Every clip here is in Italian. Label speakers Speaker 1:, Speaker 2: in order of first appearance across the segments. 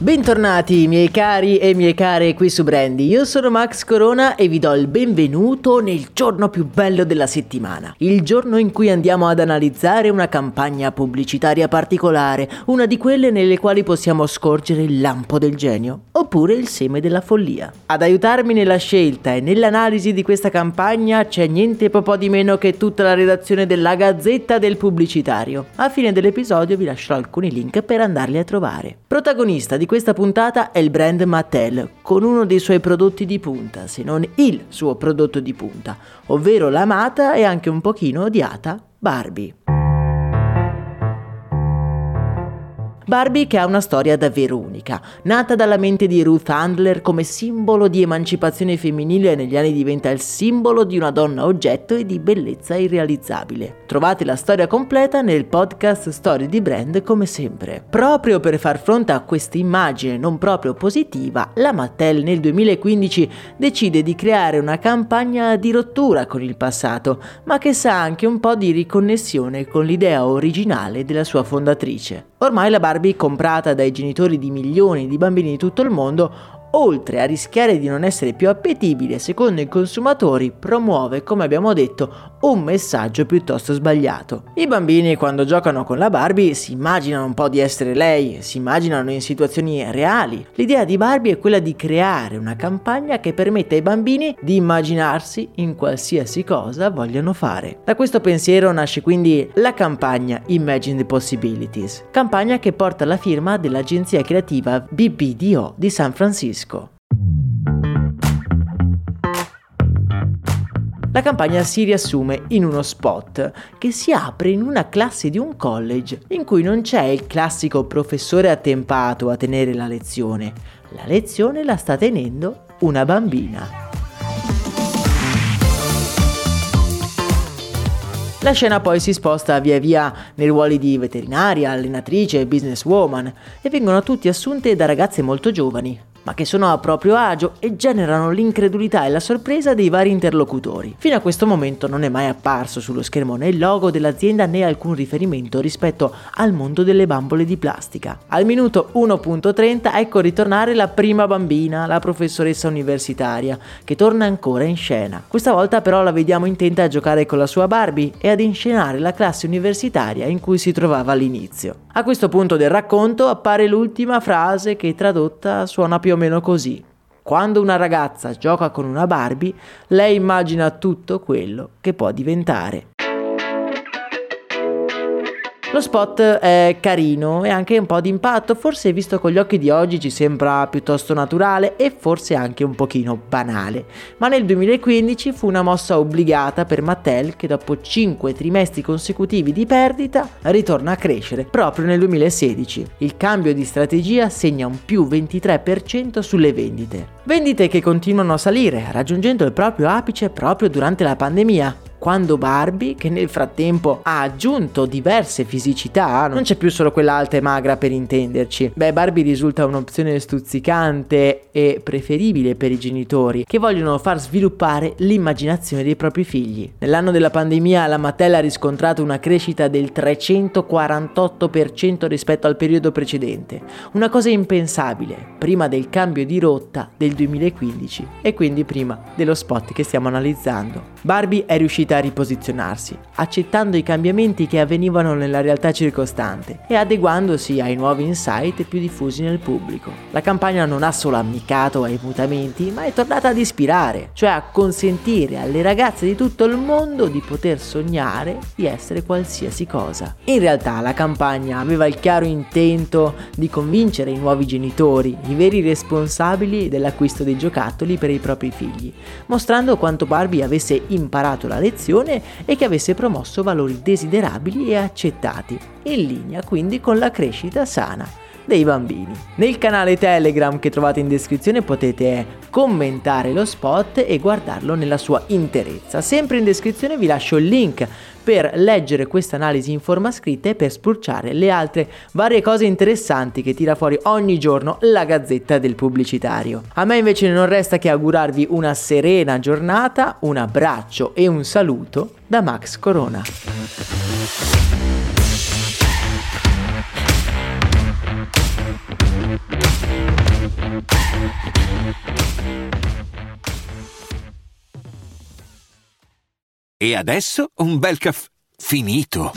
Speaker 1: Bentornati miei cari e mie care qui su Brandy, io sono Max Corona e vi do il benvenuto nel giorno più bello della settimana, il giorno in cui andiamo ad analizzare una campagna pubblicitaria particolare, una di quelle nelle quali possiamo scorgere il lampo del genio oppure il seme della follia. Ad aiutarmi nella scelta e nell'analisi di questa campagna c'è niente po' di meno che tutta la redazione della Gazzetta del Pubblicitario. A fine dell'episodio vi lascerò alcuni link per andarli a trovare. Protagonista di questa puntata è il brand Mattel, con uno dei suoi prodotti di punta, se non il suo prodotto di punta, ovvero l'amata e anche un pochino odiata Barbie. Barbie che ha una storia davvero unica. Nata dalla mente di Ruth Handler come simbolo di emancipazione femminile negli anni diventa il simbolo di una donna oggetto e di bellezza irrealizzabile. Trovate la storia completa nel podcast Storie di Brand come sempre. Proprio per far fronte a questa immagine non proprio positiva, la Mattel nel 2015 decide di creare una campagna di rottura con il passato, ma che sa anche un po' di riconnessione con l'idea originale della sua fondatrice. Ormai la Barbie, comprata dai genitori di milioni di bambini di tutto il mondo, oltre a rischiare di non essere più appetibile secondo i consumatori, promuove, come abbiamo detto, un messaggio piuttosto sbagliato. I bambini quando giocano con la Barbie si immaginano un po' di essere lei, si immaginano in situazioni reali. L'idea di Barbie è quella di creare una campagna che permetta ai bambini di immaginarsi in qualsiasi cosa vogliano fare. Da questo pensiero nasce quindi la campagna Imagine the Possibilities, campagna che porta la firma dell'agenzia creativa BBDO di San Francisco. La campagna si riassume in uno spot che si apre in una classe di un college in cui non c'è il classico professore attempato a tenere la lezione. La lezione la sta tenendo una bambina. La scena poi si sposta via via nei ruoli di veterinaria, allenatrice e businesswoman e vengono tutti assunte da ragazze molto giovani, ma che sono a proprio agio e generano l'incredulità e la sorpresa dei vari interlocutori. Fino a questo momento non è mai apparso sullo schermo né il logo dell'azienda né alcun riferimento rispetto al mondo delle bambole di plastica. Al minuto 1.30 ecco ritornare la prima bambina, la professoressa universitaria, che torna ancora in scena. Questa volta però la vediamo intenta a giocare con la sua Barbie e ad inscenare la classe universitaria in cui si trovava all'inizio. A questo punto del racconto appare l'ultima frase che tradotta suona più o meno così. Quando una ragazza gioca con una Barbie, lei immagina tutto quello che può diventare. Lo spot è carino e anche un po' di impatto, forse visto con gli occhi di oggi ci sembra piuttosto naturale e forse anche un pochino banale, ma nel 2015 fu una mossa obbligata per Mattel che dopo 5 trimestri consecutivi di perdita ritorna a crescere proprio nel 2016. Il cambio di strategia segna un più 23% sulle vendite. Vendite che continuano a salire, raggiungendo il proprio apice proprio durante la pandemia, quando Barbie, che nel frattempo ha aggiunto diverse fisicità, non c'è più solo quella alta e magra per intenderci. Beh, Barbie risulta un'opzione stuzzicante e preferibile per i genitori che vogliono far sviluppare l'immaginazione dei propri figli. Nell'anno della pandemia la Mattel ha riscontrato una crescita del 348% rispetto al periodo precedente, una cosa impensabile prima del cambio di rotta del 2015 e quindi prima dello spot che stiamo analizzando. Barbie è riuscita a riposizionarsi, accettando i cambiamenti che avvenivano nella realtà circostante e adeguandosi ai nuovi insight più diffusi nel pubblico. La campagna non ha solo amicato ai mutamenti, ma è tornata ad ispirare, cioè a consentire alle ragazze di tutto il mondo di poter sognare di essere qualsiasi cosa. In realtà la campagna aveva il chiaro intento di convincere i nuovi genitori, i veri responsabili dell'acquisto dei giocattoli per i propri figli, mostrando quanto Barbie avesse imparato la lezione e che avesse promosso valori desiderabili e accettati, in linea quindi con la crescita sana dei bambini. Nel canale Telegram che trovate in descrizione potete commentare lo spot e guardarlo nella sua interezza. Sempre in descrizione vi lascio il link per leggere questa analisi in forma scritta e per spulciare le altre varie cose interessanti che tira fuori ogni giorno la gazzetta del pubblicitario. A me invece non resta che augurarvi una serena giornata, un abbraccio e un saluto da Max Corona.
Speaker 2: E adesso un bel caffè finito.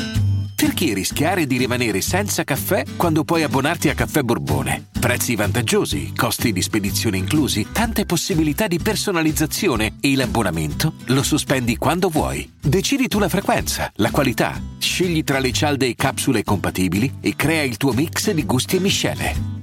Speaker 2: Perché rischiare di rimanere senza caffè quando puoi abbonarti a Caffè Borbone? Prezzi vantaggiosi, costi di spedizione inclusi, tante possibilità di personalizzazione e l'abbonamento lo sospendi quando vuoi. Decidi tu la frequenza, la qualità, scegli tra le cialde e capsule compatibili e crea il tuo mix di gusti e miscele.